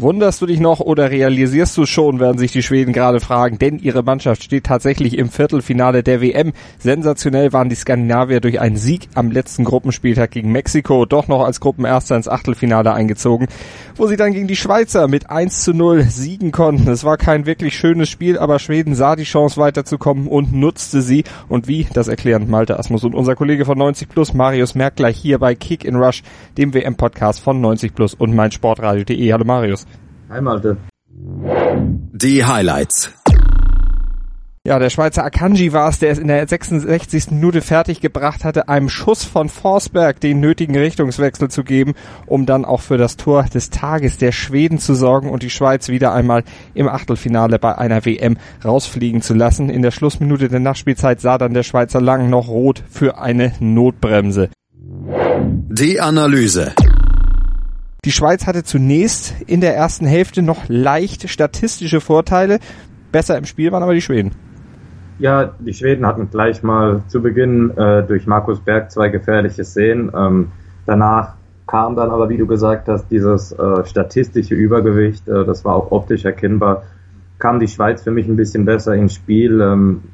Wunderst du dich noch oder realisierst du schon, werden sich die Schweden gerade fragen, denn ihre Mannschaft steht tatsächlich im Viertelfinale der WM. Sensationell waren die Skandinavier durch einen Sieg am letzten Gruppenspieltag gegen Mexiko doch noch als Gruppenerster ins Achtelfinale eingezogen, wo sie dann gegen die Schweizer mit 1 zu 0 siegen konnten. Es war kein wirklich schönes Spiel, aber Schweden sah die Chance weiterzukommen und nutzte sie. Und wie, das erklären Malte Asmus und unser Kollege von 90 Plus, Marius Merck, gleich hier bei Kick in Rush, dem WM-Podcast von 90 Plus und meinsportradio.de. Hallo Marius. Hi Malte. Die Highlights. Ja, der Schweizer Akanji war es, der es in der 66. Minute fertig gebracht hatte, einem Schuss von Forsberg den nötigen Richtungswechsel zu geben, um dann auch für das Tor des Tages der Schweden zu sorgen und die Schweiz wieder einmal im Achtelfinale bei einer WM rausfliegen zu lassen. In der Schlussminute der Nachspielzeit sah dann der Schweizer Lang noch rot für eine Notbremse. Die Analyse. Die Schweiz hatte zunächst in der ersten Hälfte noch leicht statistische Vorteile. Besser im Spiel waren aber die Schweden. Ja, die Schweden hatten gleich mal zu Beginn äh, durch Markus Berg zwei gefährliche Szenen. Ähm, danach kam dann aber, wie du gesagt hast, dieses äh, statistische Übergewicht. Äh, das war auch optisch erkennbar. Kam die Schweiz für mich ein bisschen besser ins Spiel. Ähm,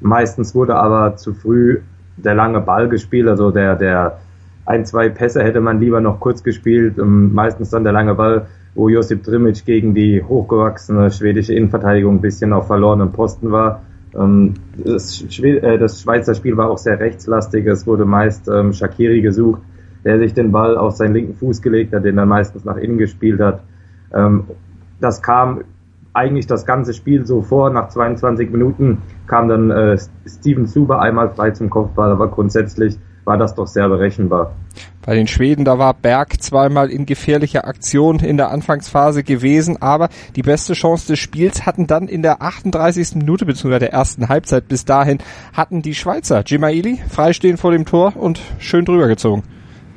meistens wurde aber zu früh der lange Ball gespielt, also der, der ein, zwei Pässe hätte man lieber noch kurz gespielt. Ähm, meistens dann der lange Ball, wo Josip Trimic gegen die hochgewachsene schwedische Innenverteidigung ein bisschen auf verlorenen Posten war. Ähm, das, äh, das Schweizer Spiel war auch sehr rechtslastig. Es wurde meist ähm, Shakiri gesucht, der sich den Ball auf seinen linken Fuß gelegt hat, den er meistens nach innen gespielt hat. das kam eigentlich das ganze Spiel so vor. Nach 22 Minuten kam dann äh, Steven Zuber einmal frei zum Kopfball, aber grundsätzlich war das doch sehr berechenbar. Bei den Schweden, da war Berg zweimal in gefährlicher Aktion in der Anfangsphase gewesen, aber die beste Chance des Spiels hatten dann in der 38. Minute bzw. der ersten Halbzeit bis dahin hatten die Schweizer. Jimaili freistehen vor dem Tor und schön drüber gezogen.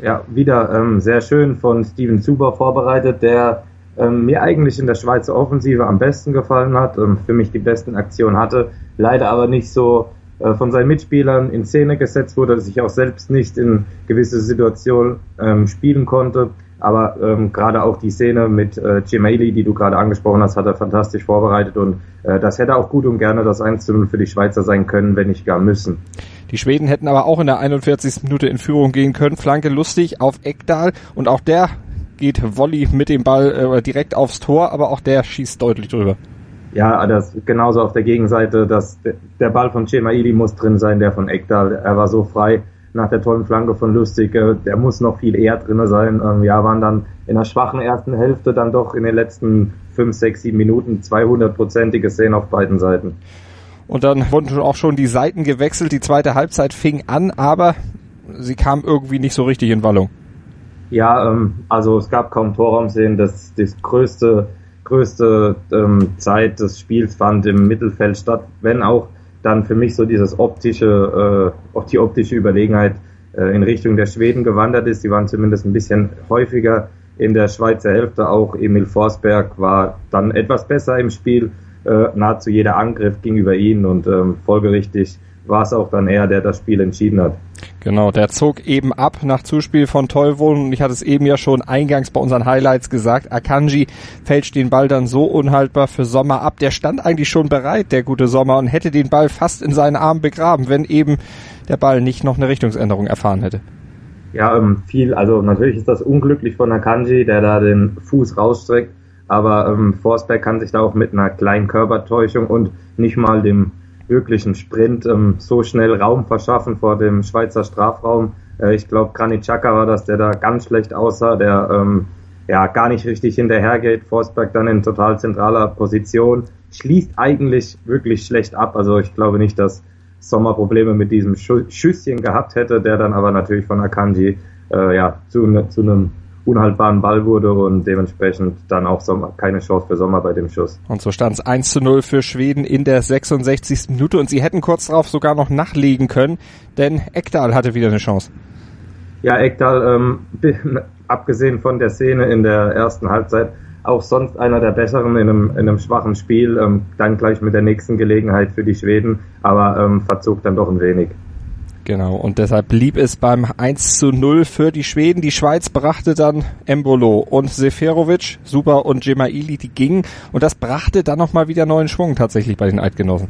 Ja, wieder ähm, sehr schön von Steven Zuber vorbereitet, der ähm, mir eigentlich in der Schweizer Offensive am besten gefallen hat, ähm, für mich die besten Aktionen hatte, leider aber nicht so von seinen Mitspielern in Szene gesetzt wurde, sich auch selbst nicht in gewisse Situationen ähm, spielen konnte. Aber ähm, gerade auch die Szene mit äh, Gemelli, die du gerade angesprochen hast, hat er fantastisch vorbereitet und äh, das hätte auch gut und gerne das 1 zu 0 für die Schweizer sein können, wenn nicht gar müssen. Die Schweden hätten aber auch in der 41. Minute in Führung gehen können. Flanke lustig auf Eckdal und auch der geht Volley mit dem Ball äh, direkt aufs Tor, aber auch der schießt deutlich drüber. Ja, das genauso auf der Gegenseite, dass der Ball von Chemaili muss drin sein, der von Ekdal. Er war so frei nach der tollen Flanke von Lustig, der muss noch viel eher drin sein. Ähm, ja, waren dann in der schwachen ersten Hälfte dann doch in den letzten fünf, sechs, sieben Minuten 200-prozentige Szenen auf beiden Seiten. Und dann wurden auch schon die Seiten gewechselt. Die zweite Halbzeit fing an, aber sie kam irgendwie nicht so richtig in Wallung. Ja, ähm, also es gab kaum Torraumszenen. Das, das größte größte ähm, Zeit des Spiels fand im Mittelfeld statt, wenn auch dann für mich so dieses optische, äh, auch die optische Überlegenheit äh, in Richtung der Schweden gewandert ist. Die waren zumindest ein bisschen häufiger in der Schweizer Hälfte. Auch Emil Forsberg war dann etwas besser im Spiel. Äh, nahezu jeder Angriff ging über ihn und ähm, folgerichtig war es auch dann er, der das Spiel entschieden hat. Genau, der zog eben ab nach Zuspiel von Tollwohn und ich hatte es eben ja schon eingangs bei unseren Highlights gesagt, Akanji fälscht den Ball dann so unhaltbar für Sommer ab. Der stand eigentlich schon bereit, der gute Sommer, und hätte den Ball fast in seinen Armen begraben, wenn eben der Ball nicht noch eine Richtungsänderung erfahren hätte. Ja, ähm, viel, also natürlich ist das unglücklich von Akanji, der da den Fuß rausstreckt, aber ähm, Forsberg kann sich da auch mit einer kleinen Körpertäuschung und nicht mal dem wirklichen Sprint ähm, so schnell Raum verschaffen vor dem Schweizer Strafraum. Äh, ich glaube, Granit Xhaka war das, der da ganz schlecht aussah, der ähm, ja gar nicht richtig hinterhergeht. Forsberg dann in total zentraler Position schließt eigentlich wirklich schlecht ab. Also ich glaube nicht, dass Sommer Probleme mit diesem Schüsschen gehabt hätte, der dann aber natürlich von Akanji äh, ja zu, ne, zu einem unhaltbaren Ball wurde und dementsprechend dann auch Sommer, keine Chance für Sommer bei dem Schuss. Und so stand es 1 zu 0 für Schweden in der 66. Minute und sie hätten kurz darauf sogar noch nachlegen können, denn Ekdal hatte wieder eine Chance. Ja, Ekdal, ähm, abgesehen von der Szene in der ersten Halbzeit, auch sonst einer der besseren in einem, in einem schwachen Spiel, ähm, dann gleich mit der nächsten Gelegenheit für die Schweden, aber ähm, verzog dann doch ein wenig. Genau, und deshalb blieb es beim 1 zu 0 für die Schweden. Die Schweiz brachte dann Embolo und Seferovic, Super und Gemaili, die gingen. Und das brachte dann nochmal wieder neuen Schwung tatsächlich bei den Eidgenossen.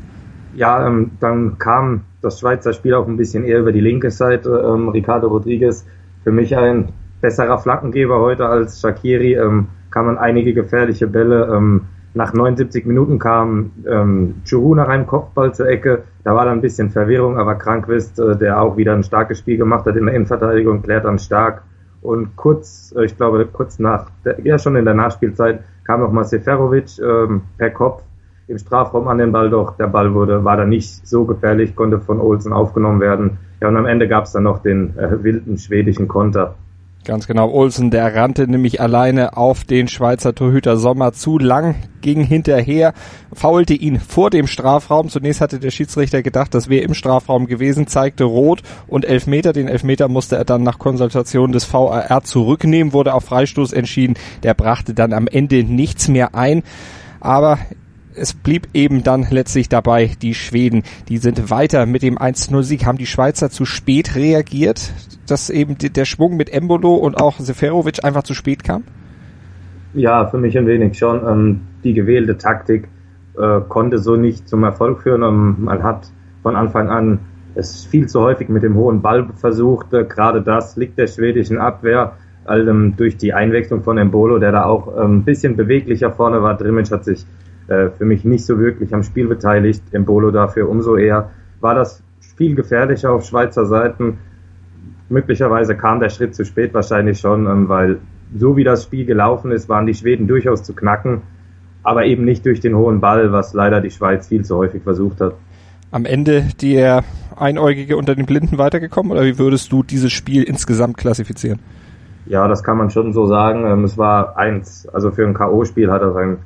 Ja, ähm, dann kam das Schweizer Spiel auch ein bisschen eher über die linke Seite. Ähm, Ricardo Rodriguez, für mich ein besserer Flankengeber heute als Shakiri, ähm, kamen einige gefährliche Bälle. Ähm, nach 79 Minuten kam ähm, Churu nach einem Kopfball zur Ecke. Da war dann ein bisschen Verwirrung, aber Krankwist, äh, der auch wieder ein starkes Spiel gemacht hat in der Innenverteidigung, klärt dann stark. Und kurz, äh, ich glaube, kurz nach, der, ja schon in der Nachspielzeit, kam nochmal Seferovic ähm, per Kopf im Strafraum an den Ball, doch der Ball wurde, war dann nicht so gefährlich, konnte von Olsen aufgenommen werden. Ja, und am Ende gab es dann noch den äh, wilden schwedischen Konter. Ganz genau. Olsen, der rannte nämlich alleine auf den Schweizer Torhüter Sommer zu lang, ging hinterher, faulte ihn vor dem Strafraum. Zunächst hatte der Schiedsrichter gedacht, das wäre im Strafraum gewesen, zeigte rot und Elfmeter. Den Elfmeter musste er dann nach Konsultation des VAR zurücknehmen, wurde auf Freistoß entschieden. Der brachte dann am Ende nichts mehr ein. Aber es blieb eben dann letztlich dabei, die Schweden, die sind weiter mit dem 1-0-Sieg. Haben die Schweizer zu spät reagiert, dass eben der Schwung mit Embolo und auch Seferovic einfach zu spät kam? Ja, für mich ein wenig schon. Ähm, die gewählte Taktik äh, konnte so nicht zum Erfolg führen. Ähm, man hat von Anfang an es viel zu häufig mit dem hohen Ball versucht. Äh, gerade das liegt der schwedischen Abwehr. Also, durch die Einwechslung von Embolo, der da auch ähm, ein bisschen beweglicher vorne war. Drimmitsch hat sich äh, für mich nicht so wirklich am Spiel beteiligt. Embolo dafür umso eher. War das viel gefährlicher auf Schweizer Seiten. Möglicherweise kam der Schritt zu spät wahrscheinlich schon, ähm, weil so wie das Spiel gelaufen ist, waren die Schweden durchaus zu knacken, aber eben nicht durch den hohen Ball, was leider die Schweiz viel zu häufig versucht hat. Am Ende der Einäugige unter den Blinden weitergekommen oder wie würdest du dieses Spiel insgesamt klassifizieren? Ja, das kann man schon so sagen. Ähm, es war eins, also für ein K.O.-Spiel hat er sein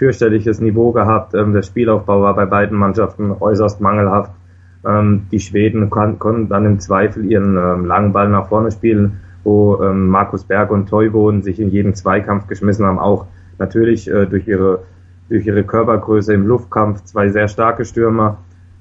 fürchterliches Niveau gehabt. Ähm, der Spielaufbau war bei beiden Mannschaften äußerst mangelhaft. Ähm, die Schweden konnten dann im Zweifel ihren ähm, langen Ball nach vorne spielen, wo Markus Berg und Teubohn sich in jeden Zweikampf geschmissen haben, auch natürlich äh, durch ihre durch ihre Körpergröße im Luftkampf zwei sehr starke Stürmer.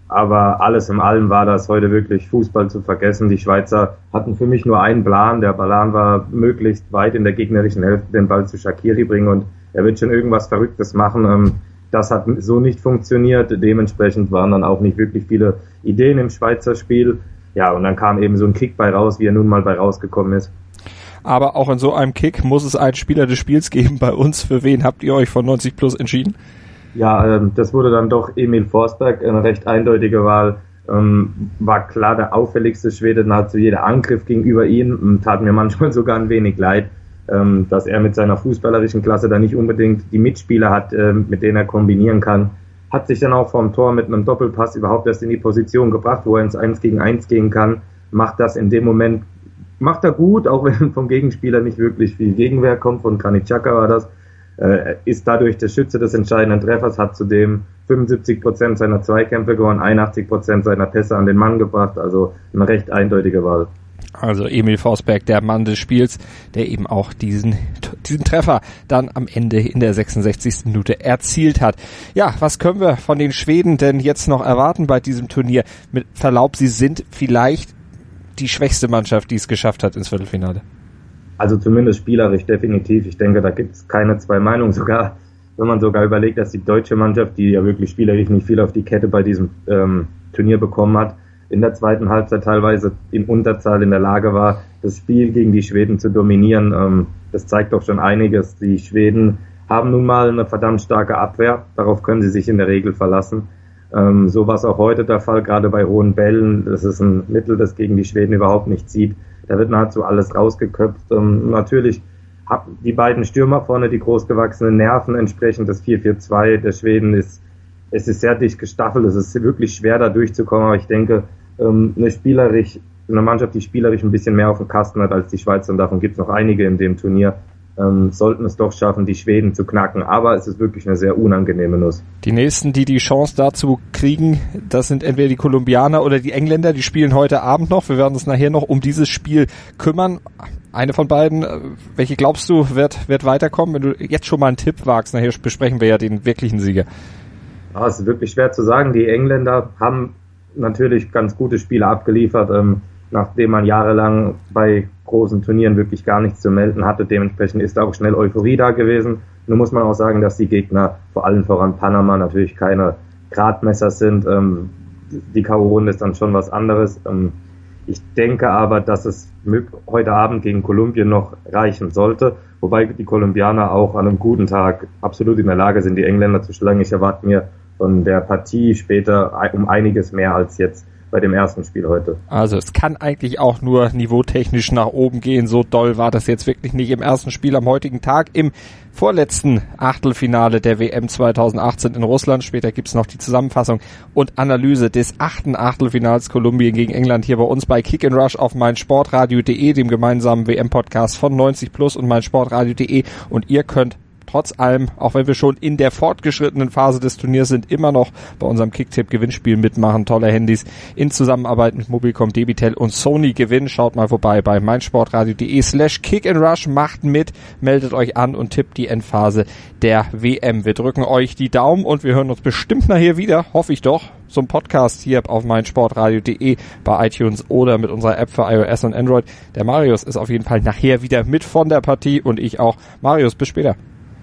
Aber alles in allem war das heute wirklich Fußball zu vergessen. Die Schweizer hatten für mich nur einen Plan. Der Plan war, möglichst weit in der gegnerischen Hälfte den Ball zu Shakiri bringen und er wird schon irgendwas Verrücktes machen. Ähm, das hat so nicht funktioniert. Dementsprechend waren dann auch nicht wirklich viele Ideen im Schweizer Spiel. Ja, und dann kam eben so ein Kick bei raus, wie er nun mal bei rausgekommen ist. Aber auch in so einem Kick muss es einen Spieler des Spiels geben bei uns. Für wen habt ihr euch von 90 Plus entschieden? Ja, ähm, das wurde dann doch Emil Forsberg, eine recht eindeutige Wahl. Ähm, war klar der auffälligste Schwede, nahezu jeder Angriff gegenüber ihm, tat mir manchmal sogar ein wenig leid ähm, dass er mit seiner fußballerischen Klasse da nicht unbedingt die Mitspieler hat, äh, mit denen er kombinieren kann. Hat sich dann auch vom Tor mit einem Doppelpass überhaupt erst in die Position gebracht, wo er ins 1 gegen 1 gehen kann. Macht das in dem Moment, macht er gut, auch wenn vom Gegenspieler nicht wirklich viel Gegenwehr kommt. Von Kranitschaka war das. Äh, ist dadurch der Schütze des entscheidenden Treffers, hat zudem 75 Prozent seiner Zweikämpfe gewonnen, 81 Prozent seiner Pässe an den Mann gebracht. Also eine recht eindeutige Wahl. Also Emil Forsberg, der Mann des Spiels, der eben auch diesen, diesen Treffer dann am Ende in der 66. Minute erzielt hat. Ja, was können wir von den Schweden denn jetzt noch erwarten bei diesem Turnier? Mit Verlaub, sie sind vielleicht die schwächste Mannschaft, die es geschafft hat ins Viertelfinale. Also zumindest spielerisch definitiv. Ich denke, da gibt es keine zwei Meinungen. Sogar, wenn man sogar überlegt, dass die deutsche Mannschaft, die ja wirklich spielerisch nicht viel auf die Kette bei diesem ähm, Turnier bekommen hat, in der zweiten Halbzeit teilweise in Unterzahl in der Lage war, das Spiel gegen die Schweden zu dominieren. Ähm, das zeigt doch schon einiges. Die Schweden haben nun mal eine verdammt starke Abwehr. Darauf können sie sich in der Regel verlassen. Ähm, so war es auch heute der Fall, gerade bei hohen Bällen. Das ist ein Mittel, das gegen die Schweden überhaupt nicht zieht. Da wird nahezu alles rausgeköpft. Ähm, natürlich die beiden Stürmer vorne, die großgewachsenen Nerven entsprechend das 4-4-2 der Schweden ist, es ist sehr dicht gestaffelt. Es ist wirklich schwer da durchzukommen. Aber ich denke, ähm, eine spielerisch, eine Mannschaft, die spielerisch ein bisschen mehr auf dem Kasten hat als die Schweizer, und davon gibt es noch einige in dem Turnier, ähm, sollten es doch schaffen, die Schweden zu knacken. Aber es ist wirklich eine sehr unangenehme Nuss. Die nächsten, die die Chance dazu kriegen, das sind entweder die Kolumbianer oder die Engländer. Die spielen heute Abend noch. Wir werden uns nachher noch um dieses Spiel kümmern. Eine von beiden, äh, welche glaubst du, wird, wird weiterkommen? Wenn du jetzt schon mal einen Tipp wagst, nachher besprechen wir ja den wirklichen Sieger. Ja, es ist wirklich schwer zu sagen. Die Engländer haben natürlich ganz gute Spiele abgeliefert, ähm, nachdem man jahrelang bei großen Turnieren wirklich gar nichts zu melden hatte. Dementsprechend ist auch schnell Euphorie da gewesen. Nun muss man auch sagen, dass die Gegner, vor allem voran Panama, natürlich keine Gradmesser sind. Ähm, die K.O.-Runde ist dann schon was anderes. Ähm, ich denke aber, dass es heute Abend gegen Kolumbien noch reichen sollte, wobei die Kolumbianer auch an einem guten Tag absolut in der Lage sind, die Engländer zu schlagen. Ich erwarte mir von der Partie später um einiges mehr als jetzt bei dem ersten Spiel heute. Also es kann eigentlich auch nur niveautechnisch nach oben gehen. So doll war das jetzt wirklich nicht im ersten Spiel am heutigen Tag. Im vorletzten Achtelfinale der WM 2018 in Russland. Später gibt's noch die Zusammenfassung und Analyse des achten Achtelfinals Kolumbien gegen England hier bei uns bei Kick and Rush auf meinsportradio.de, dem gemeinsamen WM-Podcast von 90 Plus und meinsportradio.de. Und ihr könnt trotz allem, auch wenn wir schon in der fortgeschrittenen Phase des Turniers sind, immer noch bei unserem Kicktipp-Gewinnspiel mitmachen. Tolle Handys in Zusammenarbeit mit Mobilcom, Debitel und Sony gewinnen. Schaut mal vorbei bei meinsportradio.de slash kick and rush. Macht mit, meldet euch an und tippt die Endphase der WM. Wir drücken euch die Daumen und wir hören uns bestimmt nachher wieder, hoffe ich doch, zum Podcast hier auf meinsportradio.de bei iTunes oder mit unserer App für iOS und Android. Der Marius ist auf jeden Fall nachher wieder mit von der Partie und ich auch. Marius, bis später.